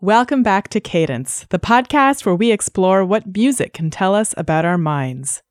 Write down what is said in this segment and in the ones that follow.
Welcome back to Cadence, the podcast where we explore what music can tell us about our minds.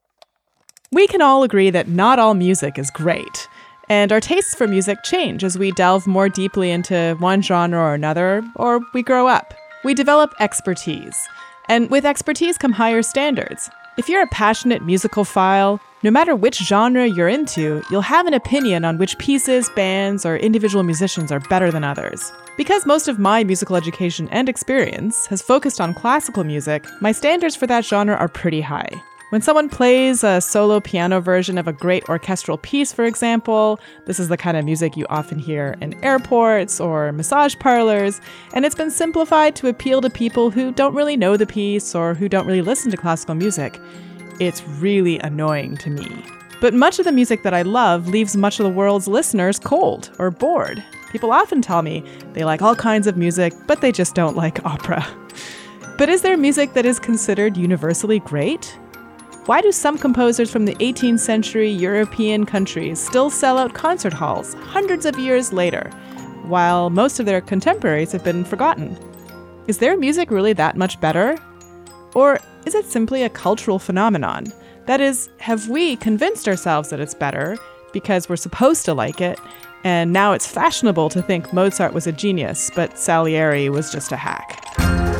We can all agree that not all music is great, and our tastes for music change as we delve more deeply into one genre or another, or we grow up. We develop expertise, and with expertise come higher standards. If you're a passionate musicophile, no matter which genre you're into, you'll have an opinion on which pieces, bands, or individual musicians are better than others. Because most of my musical education and experience has focused on classical music, my standards for that genre are pretty high. When someone plays a solo piano version of a great orchestral piece, for example, this is the kind of music you often hear in airports or massage parlors, and it's been simplified to appeal to people who don't really know the piece or who don't really listen to classical music. It's really annoying to me. But much of the music that I love leaves much of the world's listeners cold or bored. People often tell me they like all kinds of music, but they just don't like opera. But is there music that is considered universally great? Why do some composers from the 18th century European countries still sell out concert halls hundreds of years later, while most of their contemporaries have been forgotten? Is their music really that much better? Or is it simply a cultural phenomenon? That is, have we convinced ourselves that it's better because we're supposed to like it, and now it's fashionable to think Mozart was a genius, but Salieri was just a hack?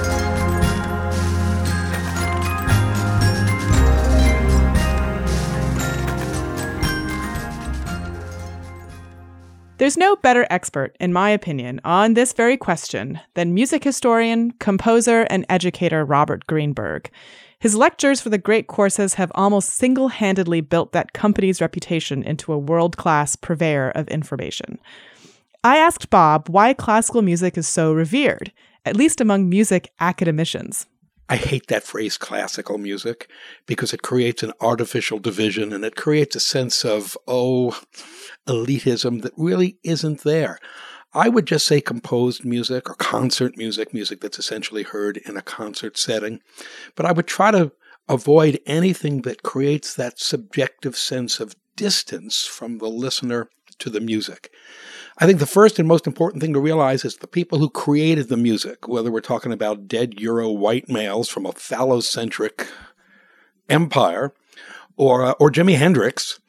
There's no better expert, in my opinion, on this very question than music historian, composer, and educator Robert Greenberg. His lectures for the great courses have almost single handedly built that company's reputation into a world class purveyor of information. I asked Bob why classical music is so revered, at least among music academicians. I hate that phrase classical music because it creates an artificial division and it creates a sense of, oh, elitism that really isn't there. I would just say composed music or concert music, music that's essentially heard in a concert setting. But I would try to avoid anything that creates that subjective sense of distance from the listener to the music. I think the first and most important thing to realize is the people who created the music, whether we're talking about dead Euro white males from a phallocentric empire or, uh, or Jimi Hendrix,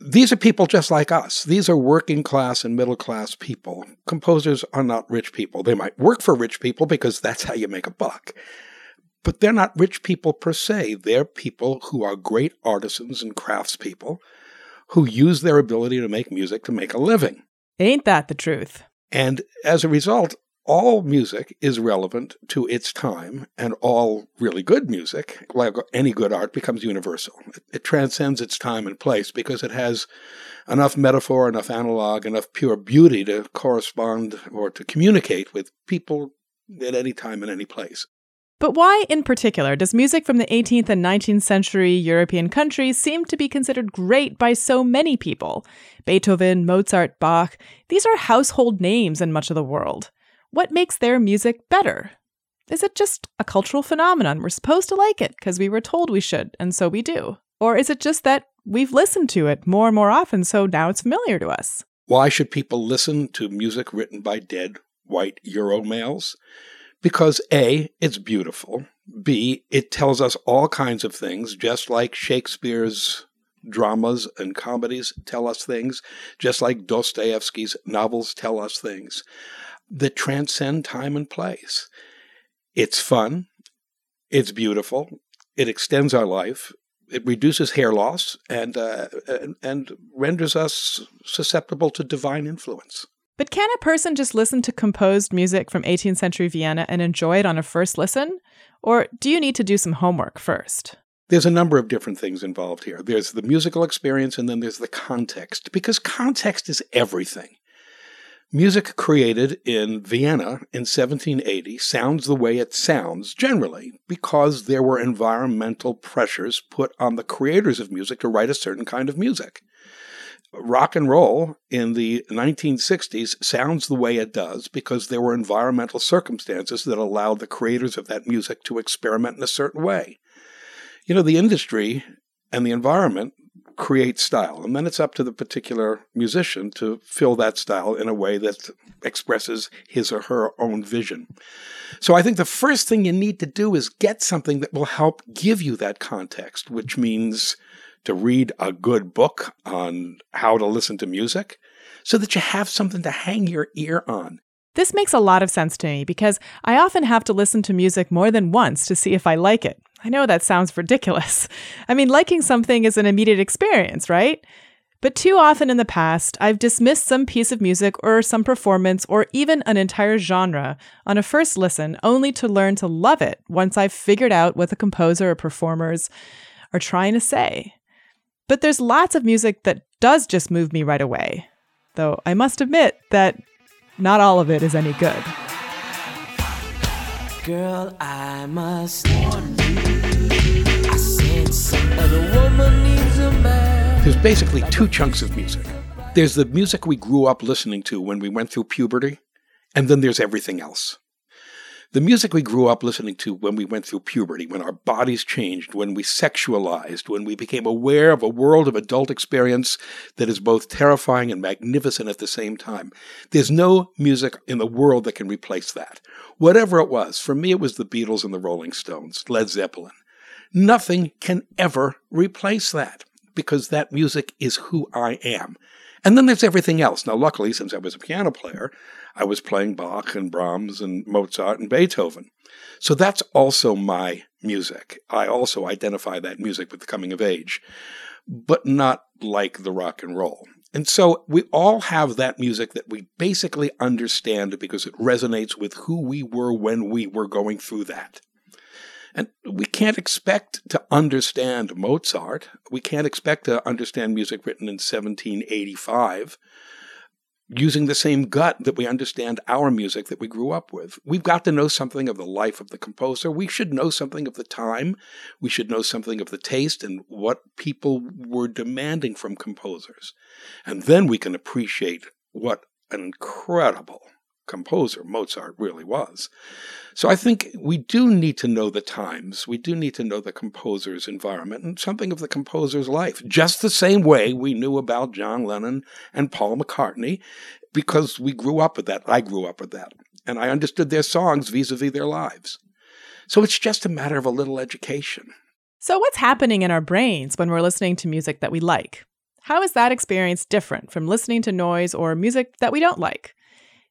these are people just like us. These are working class and middle class people. Composers are not rich people. They might work for rich people because that's how you make a buck. But they're not rich people per se. They're people who are great artisans and craftspeople who use their ability to make music to make a living. Ain't that the truth? And as a result, all music is relevant to its time, and all really good music, like any good art, becomes universal. It, it, transcends its time and place because it has enough metaphor, enough analog, enough pure beauty to correspond or to communicate with people at any time and any place. But why, in particular, does music from the 18th and 19th century European countries seem to be considered great by so many people? Beethoven, Mozart, Bach, these are household names in much of the world. What makes their music better? Is it just a cultural phenomenon? We're supposed to like it because we were told we should, and so we do. Or is it just that we've listened to it more and more often, so now it's familiar to us? Why should people listen to music written by dead white Euro males? Because A, it's beautiful. B, it tells us all kinds of things, just like Shakespeare's dramas and comedies tell us things, just like Dostoevsky's novels tell us things that transcend time and place. It's fun, it's beautiful, it extends our life, it reduces hair loss, and, uh, and, and renders us susceptible to divine influence. But can a person just listen to composed music from 18th century Vienna and enjoy it on a first listen? Or do you need to do some homework first? There's a number of different things involved here. There's the musical experience and then there's the context, because context is everything. Music created in Vienna in 1780 sounds the way it sounds generally because there were environmental pressures put on the creators of music to write a certain kind of music rock and roll in the 1960s sounds the way it does because there were environmental circumstances that allowed the creators of that music to experiment in a certain way. You know, the industry and the environment create style. And then it's up to the particular musician to fill that style in a way that expresses his or her own vision. So I think the first thing you need to do is get something that will help give you that context, which means to read a good book on how to listen to music so that you have something to hang your ear on. This makes a lot of sense to me because I often have to listen to music more than once to see if I like it. I know that sounds ridiculous. I mean, liking something is an immediate experience, right? But too often in the past, I've dismissed some piece of music or some performance or even an entire genre on a first listen only to learn to love it once I've figured out what the composer or performers are trying to say. But there's lots of music that does just move me right away. Though I must admit that not all of it is any good. Girl, I must warn you. I some other woman needs a man. There's basically two chunks of music. There's the music we grew up listening to when we went through puberty, and then there's everything else. The music we grew up listening to when we went through puberty, when our bodies changed, when we sexualized, when we became aware of a world of adult experience that is both terrifying and magnificent at the same time. There's no music in the world that can replace that. Whatever it was, for me it was the Beatles and the Rolling Stones, Led Zeppelin. Nothing can ever replace that because that music is who I am. And then there's everything else. Now, luckily, since I was a piano player, I was playing Bach and Brahms and Mozart and Beethoven. So that's also my music. I also identify that music with the coming of age, but not like the rock and roll. And so we all have that music that we basically understand because it resonates with who we were when we were going through that. And we can't expect to understand Mozart. We can't expect to understand music written in 1785 using the same gut that we understand our music that we grew up with. We've got to know something of the life of the composer. We should know something of the time. We should know something of the taste and what people were demanding from composers. And then we can appreciate what an incredible composer Mozart really was. So I think we do need to know the times. We do need to know the composer's environment and something of the composer's life, just the same way we knew about John Lennon and Paul McCartney, because we grew up with that. I grew up with that. And I understood their songs vis a vis their lives. So it's just a matter of a little education. So, what's happening in our brains when we're listening to music that we like? How is that experience different from listening to noise or music that we don't like?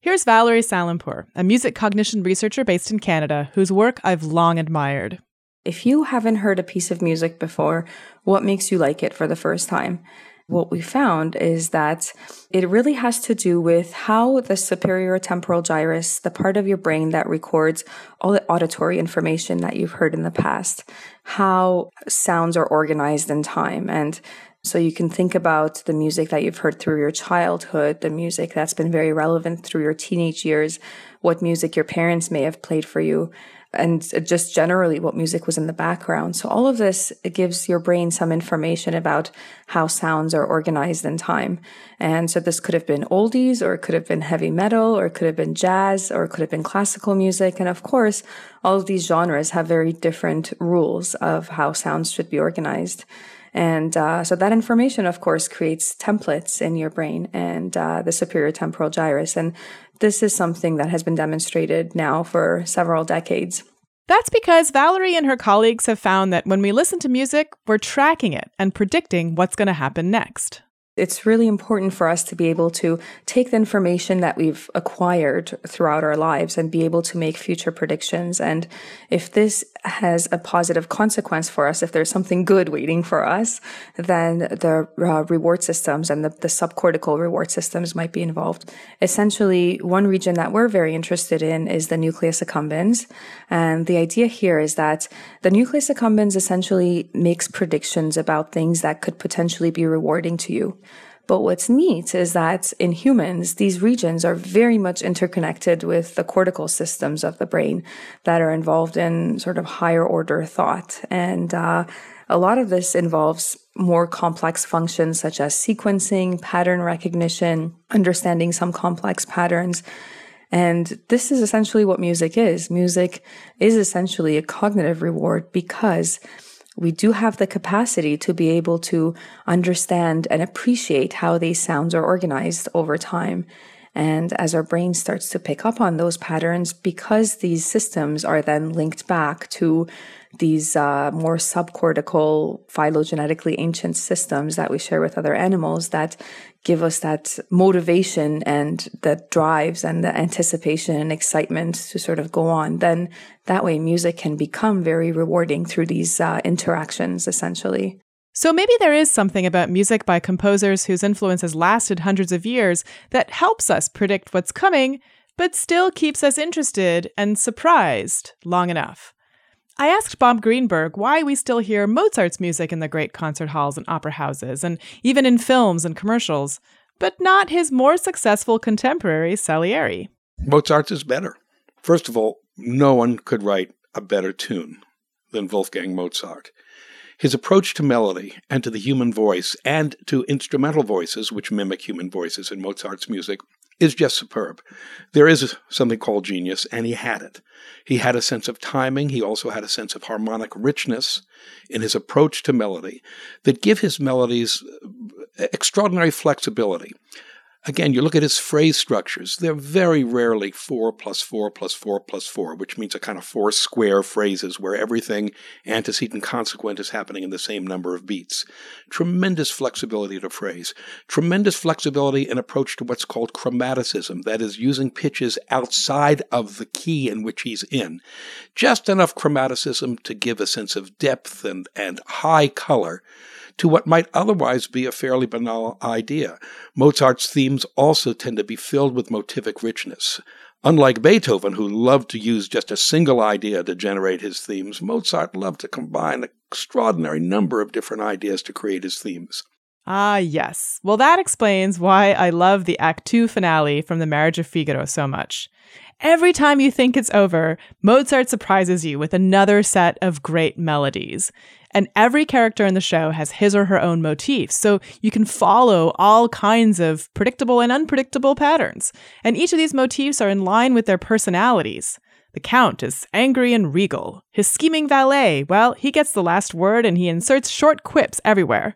Here's Valorie Salimpoor, a music cognition researcher based in Canada, whose work I've long admired. If you haven't heard a piece of music before, what makes you like it for the first time? What we found is that it really has to do with how the superior temporal gyrus, the part of your brain that records all the auditory information that you've heard in the past, how sounds are organized in time. And so you can think about the music that you've heard through your childhood, the music that's been very relevant through your teenage years, what music your parents may have played for you, and just generally what music was in the background. So all of this gives your brain some information about how sounds are organized in time. And so this could have been oldies or it could have been heavy metal or it could have been jazz or it could have been classical music. And of course, all of these genres have very different rules of how sounds should be organized. And uh, so that information, of course, creates templates in your brain and uh, the superior temporal gyrus. And this is something that has been demonstrated now for several decades. That's because Valorie and her colleagues have found that when we listen to music, we're tracking it and predicting what's going to happen next. It's really important for us to be able to take the information that we've acquired throughout our lives and be able to make future predictions. And if this has a positive consequence for us, if there's something good waiting for us, then the uh, reward systems and the, the subcortical reward systems might be involved. Essentially, one region that we're very interested in is the nucleus accumbens. And the idea here is that the nucleus accumbens essentially makes predictions about things that could potentially be rewarding to you. But what's neat is that in humans, these regions are very much interconnected with the cortical systems of the brain that are involved in sort of higher order thought. And uh, a lot of this involves more complex functions such as sequencing, pattern recognition, understanding some complex patterns. And this is essentially what music is. Music is essentially a cognitive reward because we do have the capacity to be able to understand and appreciate how these sounds are organized over time. And as our brain starts to pick up on those patterns, because these systems are then linked back to these uh, more subcortical, phylogenetically ancient systems that we share with other animals that give us that motivation and that drives and the anticipation and excitement to sort of go on, then that way music can become very rewarding through these uh, interactions, essentially. So maybe there is something about music by composers whose influence has lasted hundreds of years that helps us predict what's coming, but still keeps us interested and surprised long enough. I asked Bob Greenberg why we still hear Mozart's music in the great concert halls and opera houses, and even in films and commercials, but not his more successful contemporary Salieri. Mozart's is better. First of all, no one could write a better tune than Wolfgang Mozart. His approach to melody and to the human voice and to instrumental voices, which mimic human voices in Mozart's music, is just superb. There is something called genius, and he had it. He had a sense of timing. He also had a sense of harmonic richness in his approach to melody that give his melodies uh, extraordinary flexibility. Again, you look at his phrase structures, they're very rarely four plus four plus four plus four, which means a kind of four square phrases where everything antecedent consequent is happening in the same number of beats. Tremendous flexibility to phrase. Tremendous flexibility in approach to what's called chromaticism, that is, using pitches outside of the key in which he's in. Just enough chromaticism to give a sense of depth and, and high color to what might otherwise be a fairly banal idea. Mozart's themes also tend to be filled with motivic richness. Unlike Beethoven, who loved to use just a single idea to generate his themes, Mozart loved to combine an extraordinary number of different ideas to create his themes. Ah, yes. Well, that explains why I love the Act 2 finale from The Marriage of Figaro so much. Every time you think it's over, Mozart surprises you with another set of great melodies. And every character in the show has his or her own motifs, so you can follow all kinds of predictable and unpredictable patterns. And each of these motifs are in line with their personalities. The Count is angry and regal. His scheming valet, well, he gets the last word and he inserts short quips everywhere.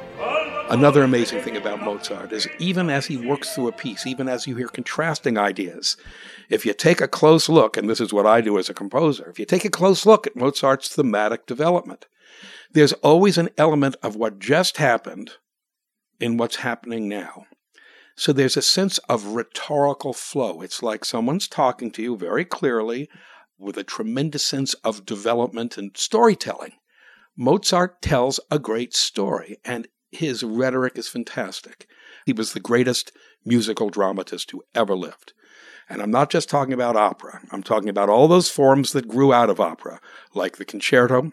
Another amazing thing about Mozart is even as he works through a piece, even as you hear contrasting ideas, if you take a close look, and this is what I do as a composer, if you take a close look at Mozart's thematic development, there's always an element of what just happened in what's happening now. So there's a sense of rhetorical flow. It's like someone's talking to you very clearly with a tremendous sense of development and storytelling. Mozart tells a great story, and his rhetoric is fantastic. He was the greatest musical dramatist who ever lived. And I'm not just talking about opera, I'm talking about all those forms that grew out of opera, like the concerto.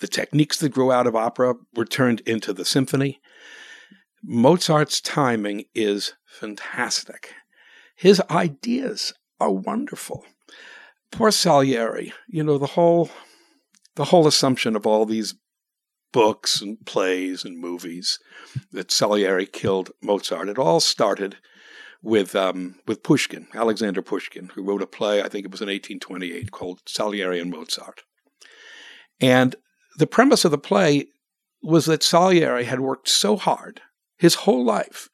The techniques that grew out of opera were turned into the symphony. Mozart's timing is fantastic. His ideas are wonderful. Poor Salieri, you know, the whole the whole assumption of all these books and plays and movies that Salieri killed Mozart. It all started with um, with Pushkin, Alexander Pushkin, who wrote a play. I think it was in 1828 called Salieri and Mozart. And the premise of the play was that Salieri had worked so hard his whole life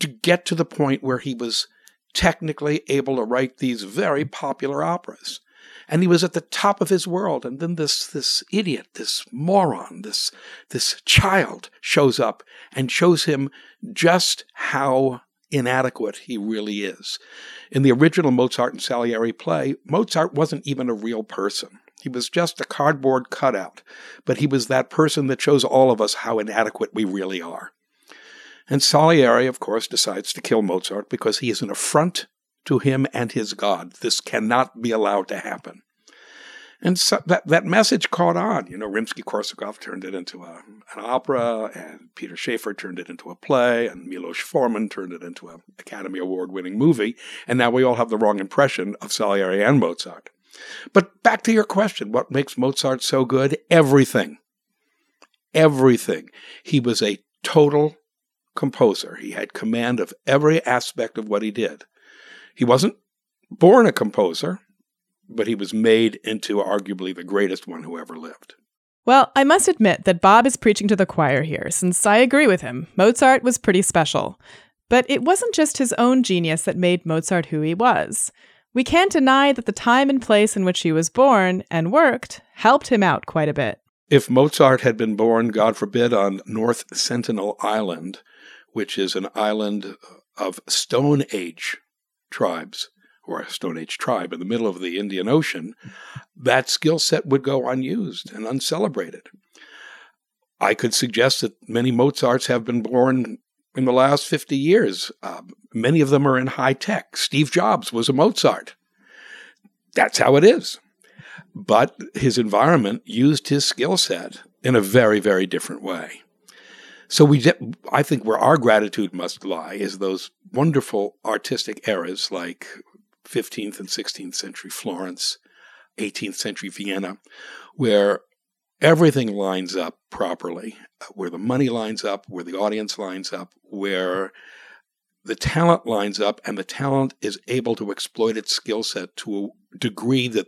to get to the point where he was technically able to write these very popular operas and he was at the top of his world. And then this this idiot, this moron, this this child shows up and shows him just how inadequate he really is. In the original Mozart and Salieri play, Mozart wasn't even a real person. He was just a cardboard cutout, but he was that person that shows all of us how inadequate we really are. And Salieri, of course, decides to kill Mozart because he is an affront to him and his God. This cannot be allowed to happen. And so that, that message caught on. You know, Rimsky Korsakov turned it into a, an opera, and Peter Shaffer turned it into a play, and Milos Forman turned it into an Academy Award winning movie. And now we all have the wrong impression of Salieri and Mozart. But back to your question what makes Mozart so good? Everything. Everything. He was a total composer. He had command of every aspect of what he did. He wasn't born a composer, but he was made into arguably the greatest one who ever lived. Well, I must admit that Bob is preaching to the choir here, since I agree with him. Mozart was pretty special. But it wasn't just his own genius that made Mozart who he was. We can't deny that the time and place in which he was born and worked helped him out quite a bit. If Mozart had been born, God forbid, on North Sentinel Island, which is an island of Stone Age tribes, or a Stone Age tribe in the middle of the Indian Ocean, that skill set would go unused and uncelebrated. I could suggest that many Mozarts have been born in the last 50 years. Uh, many of them are in high tech. Steve Jobs was a Mozart. That's how it is. But his environment used his skill set in a very, very different way. So we, I think, where our gratitude must lie is those wonderful artistic eras like 15th and 16th century Florence, 18th century Vienna, where everything lines up properly, uh, where the money lines up, where the audience lines up, where the talent lines up, and the talent is able to exploit its skill set to a degree that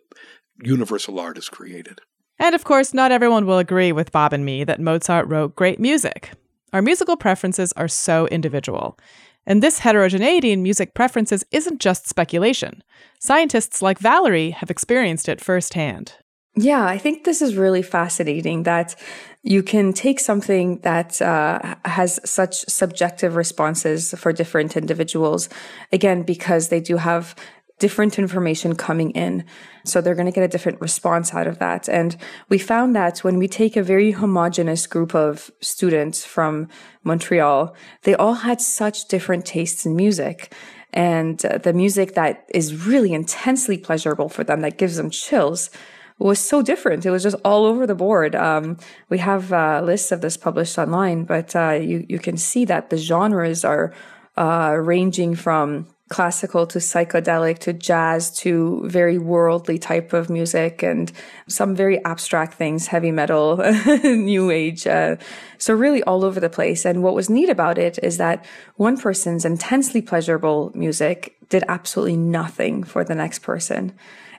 universal art is created. And of course, not everyone will agree with Bob and me that Mozart wrote great music. Our musical preferences are so individual. And this heterogeneity in music preferences isn't just speculation. Scientists like Valorie have experienced it firsthand. Yeah, I think this is really fascinating that you can take something that uh, has such subjective responses for different individuals, again, because they do have different information coming in. So they're going to get a different response out of that. And we found that when we take a very homogenous group of students from Montreal, they all had such different tastes in music. And uh, the music that is really intensely pleasurable for them, that gives them chills, was so different. It was just all over the board. Um, we have uh, lists of this published online, but uh, you you can see that the genres are uh, ranging from classical to psychedelic to jazz to very worldly type of music and some very abstract things, heavy metal, new age. Uh, so really all over the place. And what was neat about it is that one person's intensely pleasurable music did absolutely nothing for the next person.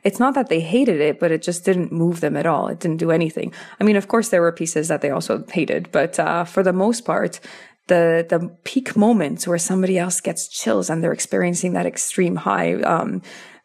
It's not that they hated it, but it just didn't move them at all. It didn't do anything. I mean, of course, there were pieces that they also hated, but uh, for the most part, the the peak moments where somebody else gets chills and they're experiencing that extreme high. Um,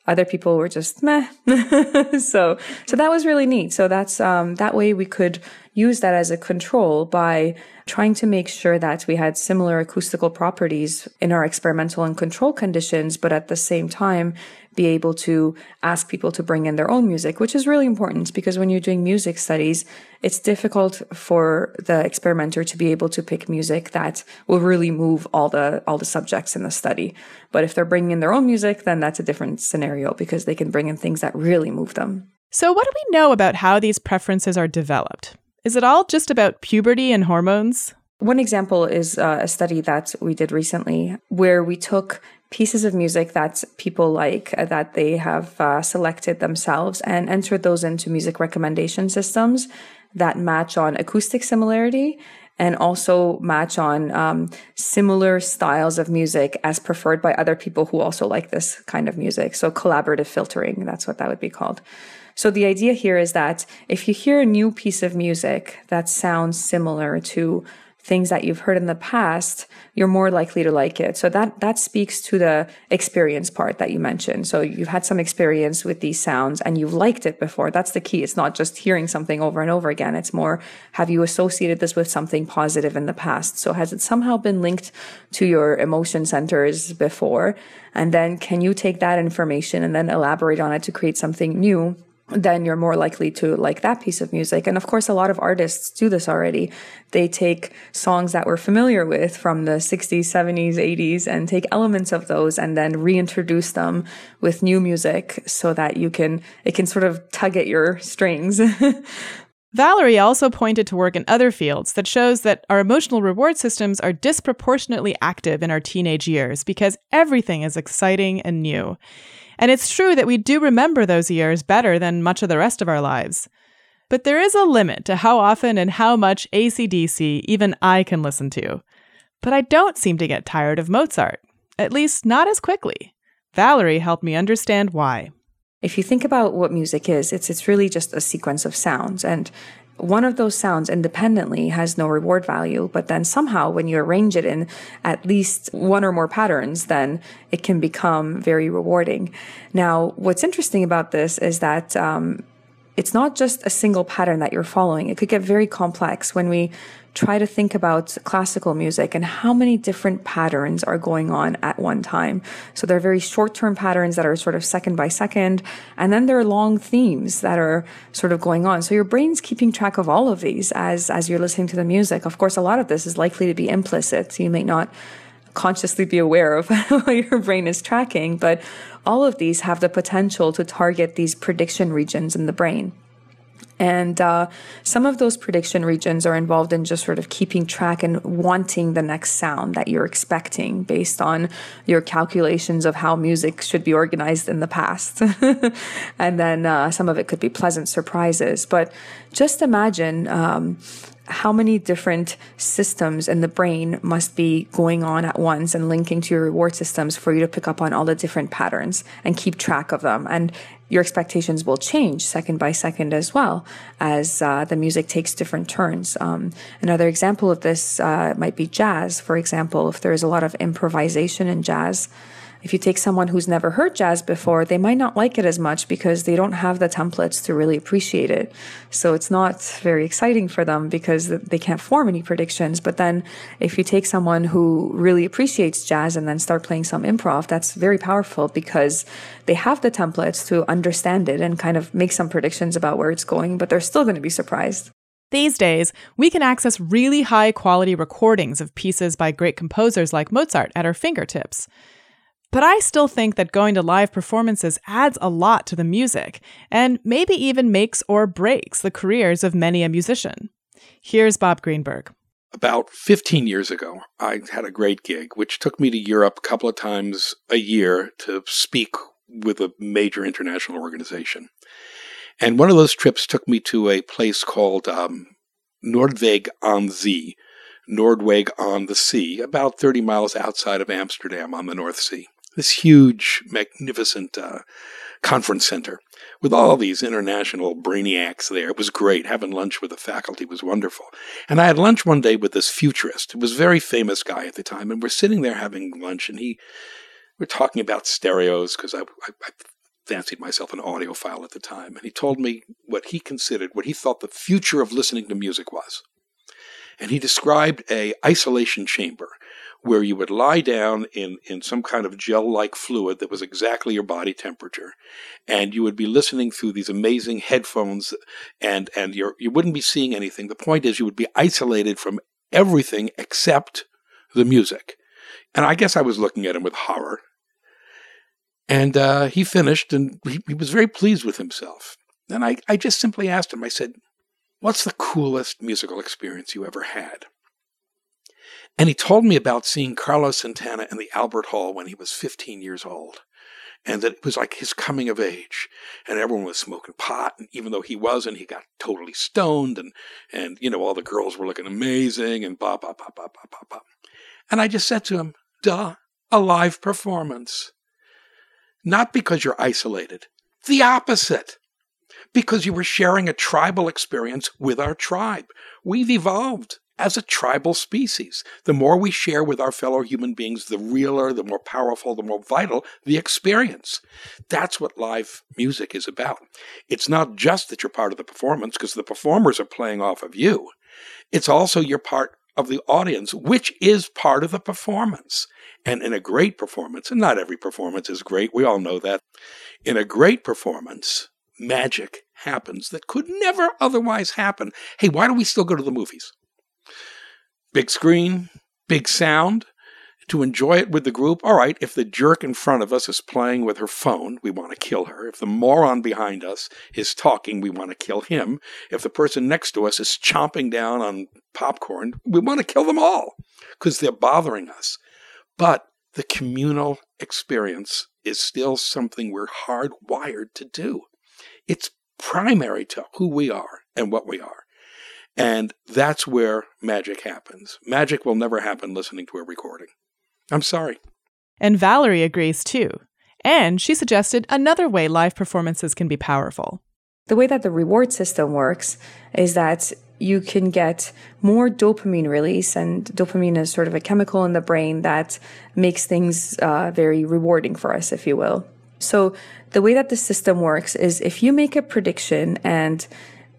other people were just meh. so so that was really neat. So that's um, that way we could use that as a control by trying to make sure that we had similar acoustical properties in our experimental and control conditions, but at the same time be able to ask people to bring in their own music, which is really important because when you're doing music studies, it's difficult for the experimenter to be able to pick music that will really move all the all the subjects in the study. But if they're bringing in their own music, then that's a different scenario because they can bring in things that really move them. So, what do we know about how these preferences are developed? Is it all just about puberty and hormones? One example is uh, a study that we did recently where we took pieces of music that people like uh, that they have uh, selected themselves and entered those into music recommendation systems that match on acoustic similarity and also match on um, similar styles of music as preferred by other people who also like this kind of music. So collaborative filtering, that's what that would be called. So the idea here is that if you hear a new piece of music that sounds similar to things that you've heard in the past, you're more likely to like it. So that, that speaks to the experience part that you mentioned. So you've had some experience with these sounds and you've liked it before. That's the key. It's not just hearing something over and over again. It's more, have you associated this with something positive in the past? So has it somehow been linked to your emotion centers before? And then can you take that information and then elaborate on it to create something new? Then you're more likely to like that piece of music. And of course, a lot of artists do this already. They take songs that we're familiar with from the 60s, 70s, 80s and take elements of those and then reintroduce them with new music so that you can, it can sort of tug at your strings. Valorie also pointed to work in other fields that shows that our emotional reward systems are disproportionately active in our teenage years because everything is exciting and new. And it's true that we do remember those years better than much of the rest of our lives. But there is a limit to how often and how much ACDC even I can listen to. But I don't seem to get tired of Mozart, at least not as quickly. Valorie helped me understand why. If you think about what music is, it's it's really just a sequence of sounds and one of those sounds independently has no reward value, but then somehow when you arrange it in at least one or more patterns, then it can become very rewarding. Now, what's interesting about this is that um, it's not just a single pattern that you're following. It could get very complex when we try to think about classical music and how many different patterns are going on at one time. So there are very short term patterns that are sort of second by second, and then there are long themes that are sort of going on. So your brain's keeping track of all of these as, as you're listening to the music. Of course, a lot of this is likely to be implicit. So you may not consciously be aware of what your brain is tracking, but all of these have the potential to target these prediction regions in the brain. And uh, some of those prediction regions are involved in just sort of keeping track and wanting the next sound that you're expecting based on your calculations of how music should be organized in the past. and then uh, some of it could be pleasant surprises. But just imagine um, how many different systems in the brain must be going on at once and linking to your reward systems for you to pick up on all the different patterns and keep track of them. And your expectations will change second by second as well as uh, the music takes different turns. Um, another example of this uh, might be jazz. For example, if there is a lot of improvisation in jazz, if you take someone who's never heard jazz before, they might not like it as much because they don't have the templates to really appreciate it. So it's not very exciting for them because they can't form any predictions. But then if you take someone who really appreciates jazz and then start playing some improv, that's very powerful because they have the templates to understand it and kind of make some predictions about where it's going, but they're still going to be surprised. These days, we can access really high quality recordings of pieces by great composers like Mozart at our fingertips. But I still think that going to live performances adds a lot to the music, and maybe even makes or breaks the careers of many a musician. Here's Bob Greenberg. About 15 years ago, I had a great gig, which took me to Europe a couple of times a year to speak with a major international organization. And one of those trips took me to a place called um, Noordwijk on See, Noordwijk on the Sea, about 30 miles outside of Amsterdam on the North Sea this huge, magnificent uh, conference center with all these international brainiacs there. It was great. Having lunch with the faculty was wonderful. And I had lunch one day with this futurist. It was a very famous guy at the time. And we're sitting there having lunch, and he, we're talking about stereos because I, I, I fancied myself an audiophile at the time. And he told me what he considered, what he thought the future of listening to music was. And he described a isolation chamber where you would lie down in, in some kind of gel like fluid that was exactly your body temperature. And you would be listening through these amazing headphones and, and you're, you wouldn't be seeing anything. The point is, you would be isolated from everything except the music. And I guess I was looking at him with horror. And uh, he finished and he, he was very pleased with himself. And I, I just simply asked him, I said, What's the coolest musical experience you ever had? And he told me about seeing Carlos Santana in the Albert Hall when he was 15 years old. And that it was like his coming of age. And everyone was smoking pot. And even though he wasn't, he got totally stoned. And, and you know, all the girls were looking amazing and blah, blah, blah, blah, blah, blah, blah. And I just said to him, duh, a live performance. Not because you're isolated. The opposite because you were sharing a tribal experience with our tribe. We've evolved as a tribal species. The more we share with our fellow human beings, the realer, the more powerful, the more vital the experience. That's what live music is about. It's not just that you're part of the performance, because the performers are playing off of you. It's also you're part of the audience, which is part of the performance. And in a great performance, and not every performance is great, we all know that. In a great performance, magic happens that could never otherwise happen. Hey, why do we still go to the movies? Big screen, big sound, to enjoy it with the group. All right, if the jerk in front of us is playing with her phone, we want to kill her. If the moron behind us is talking, we want to kill him. If the person next to us is chomping down on popcorn, we want to kill them all because they're bothering us. But the communal experience is still something we're hardwired to do. It's primary to who we are and what we are. And that's where magic happens. Magic will never happen listening to a recording. I'm sorry. And Valorie agrees too. And she suggested another way live performances can be powerful. The way that the reward system works is that you can get more dopamine release, and dopamine is sort of a chemical in the brain that makes things uh, very rewarding for us, if you will. So, the way that the system works is if you make a prediction and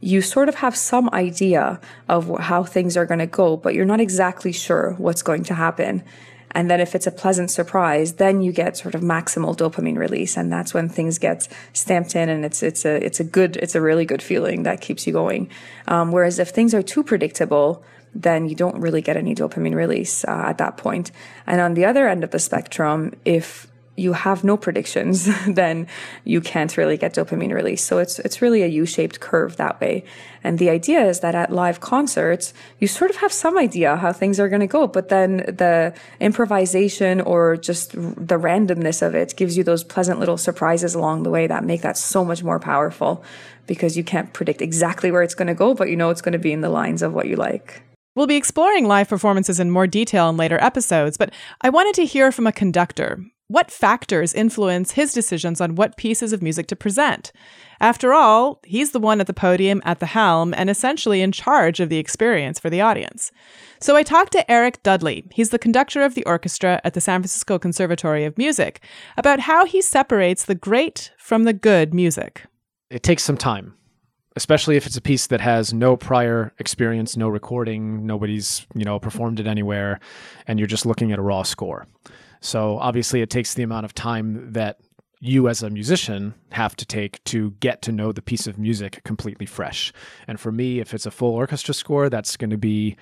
you sort of have some idea of how things are going to go, but you're not exactly sure what's going to happen. And then if it's a pleasant surprise, then you get sort of maximal dopamine release. And that's when things get stamped in and it's, it's a, it's a good, it's a really good feeling that keeps you going. Um, whereas if things are too predictable, then you don't really get any dopamine release uh, at that point. And on the other end of the spectrum, if you have no predictions, then you can't really get dopamine release. So it's it's really a U-shaped curve that way. And the idea is that at live concerts, you sort of have some idea how things are going to go, but then the improvisation or just the randomness of it gives you those pleasant little surprises along the way that make that so much more powerful because you can't predict exactly where it's going to go, but you know it's going to be in the lines of what you like. We'll be exploring live performances in more detail in later episodes, but I wanted to hear from a conductor what factors influence his decisions on what pieces of music to present? After all, he's the one at the podium at the helm and essentially in charge of the experience for the audience. So I talked to Eric Dudley, he's the conductor of the orchestra at the San Francisco Conservatory of Music, about how he separates the great from the good music. It takes some time, especially if it's a piece that has no prior experience, no recording, nobody's, you know, performed it anywhere, and you're just looking at a raw score. So obviously, it takes the amount of time that you as a musician have to take to get to know the piece of music completely fresh. And for me, if it's a full orchestra score, that's going to be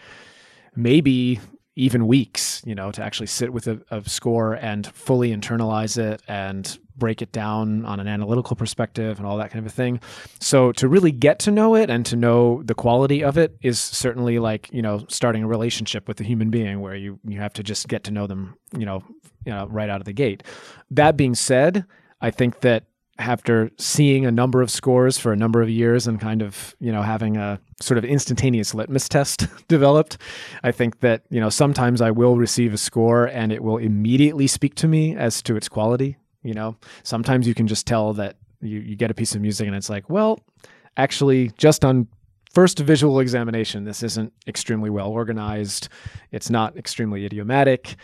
maybe even weeks, you know, to actually sit with a, a, score and fully internalize it and break it down on an analytical perspective and all that kind of a thing. So to really get to know it and to know the quality of it is certainly like, you know, starting a relationship with a human being where you you have to just get to know them, you know, you know, right out of the gate. That being said, I think that after seeing a number of scores for a number of years and kind of you know having a sort of instantaneous litmus test developed i think that you know sometimes i will receive a score and it will immediately speak to me as to its quality you know sometimes you can just tell that you, you get a piece of music and it's like well actually just on first visual examination this isn't extremely well organized it's not extremely idiomatic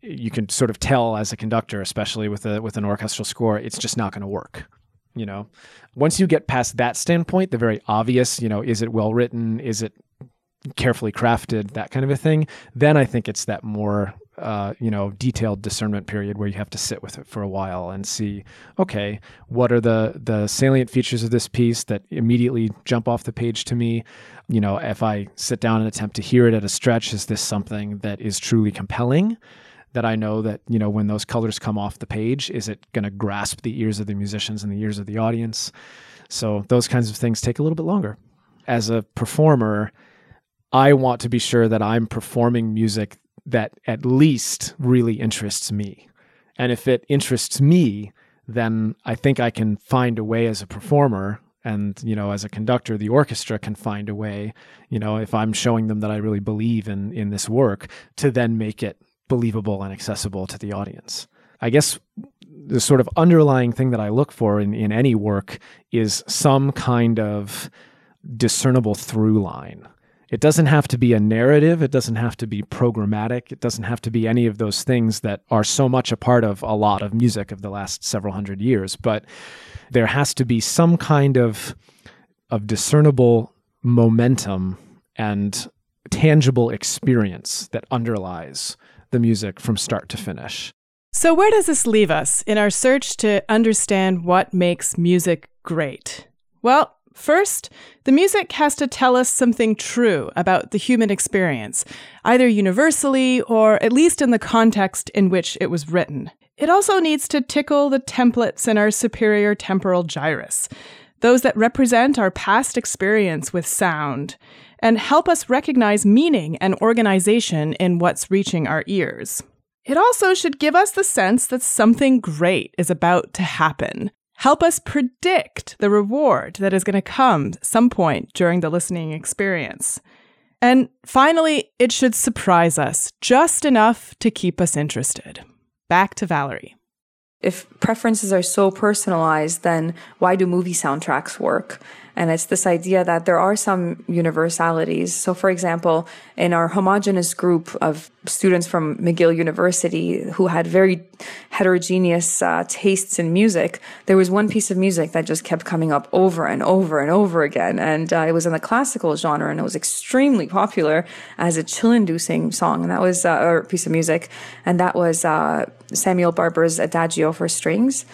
you can sort of tell as a conductor, especially with a with an orchestral score, it's just not going to work. You know, once you get past that standpoint, the very obvious, you know, is it well written? Is it carefully crafted? That kind of a thing. Then I think it's that more, uh, you know, detailed discernment period where you have to sit with it for a while and see, okay, what are the the salient features of this piece that immediately jump off the page to me? You know, if I sit down and attempt to hear it at a stretch, is this something that is truly compelling? that I know that, you know, when those colors come off the page, is it going to grasp the ears of the musicians and the ears of the audience? So those kinds of things take a little bit longer. As a performer, I want to be sure that I'm performing music that at least really interests me. And if it interests me, then I think I can find a way as a performer and you know as a conductor the orchestra can find a way you know if i'm showing them that i really believe in in this work to then make it believable and accessible to the audience. I guess the sort of underlying thing that I look for in, in any work is some kind of discernible through line. It doesn't have to be a narrative. It doesn't have to be programmatic. It doesn't have to be any of those things that are so much a part of a lot of music of the last several hundred years. But there has to be some kind of of discernible momentum and tangible experience that underlies the music from start to finish. So, where does this leave us in our search to understand what makes music great? Well, First, the music has to tell us something true about the human experience, either universally or at least in the context in which it was written. It also needs to tickle the templates in our superior temporal gyrus, those that represent our past experience with sound, and help us recognize meaning and organization in what's reaching our ears. It also should give us the sense that something great is about to happen, help us predict the reward that is going to come some point during the listening experience. And finally, it should surprise us just enough to keep us interested. Back to Valorie. If preferences are so personalized, then why do movie soundtracks work? And it's this idea that there are some universalities. So, for example, in our homogenous group of students from McGill University who had very heterogeneous uh, tastes in music, there was one piece of music that just kept coming up over and over and over again. And uh, it was in the classical genre and it was extremely popular as a chill inducing song. And that was, uh, or piece of music. And that was uh, Samuel Barber's Adagio for Strings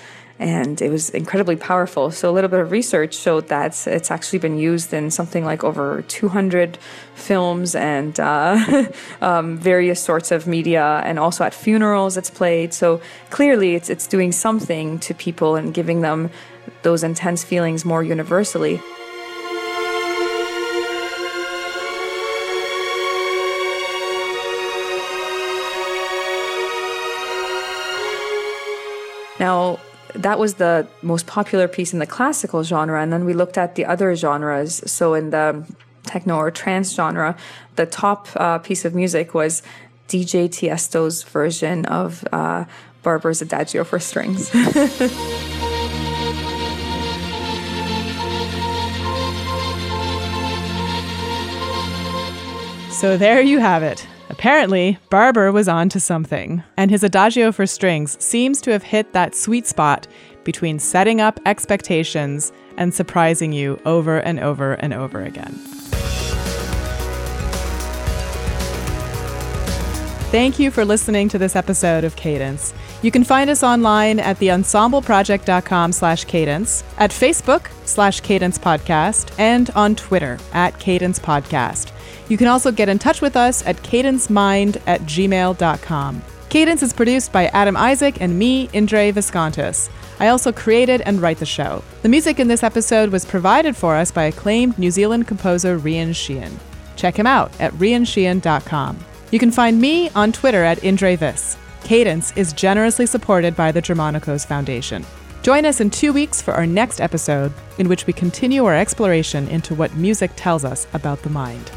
and it was incredibly powerful. So, a little bit of research showed that it's actually been used in something like over 200 films and uh, um, various sorts of media, and also at funerals it's played. So, clearly, it's, it's doing something to people and giving them those intense feelings more universally. Now, that was the most popular piece in the classical genre. And then we looked at the other genres. So in the techno or trance genre, the top uh, piece of music was DJ Tiesto's version of uh, Barber's Adagio for Strings. so there you have it. Apparently, Barber was on to something, and his Adagio for strings seems to have hit that sweet spot between setting up expectations and surprising you over and over and over again. Thank you for listening to this episode of Cadence. You can find us online at theensembleproject.com slash cadence, at Facebook slash cadence podcast, and on Twitter at cadence podcast. You can also get in touch with us at cadencemind at gmail.com. Cadence is produced by Adam Isaac and me, Indre Viskontas. I also created and write the show. The music in this episode was provided for us by acclaimed New Zealand composer Rhian Sheehan. Check him out at rhiansheehan.com. You can find me on Twitter at IndreVis. Cadence is generously supported by the Germanicos Foundation. Join us in two weeks for our next episode, in which we continue our exploration into what music tells us about the mind.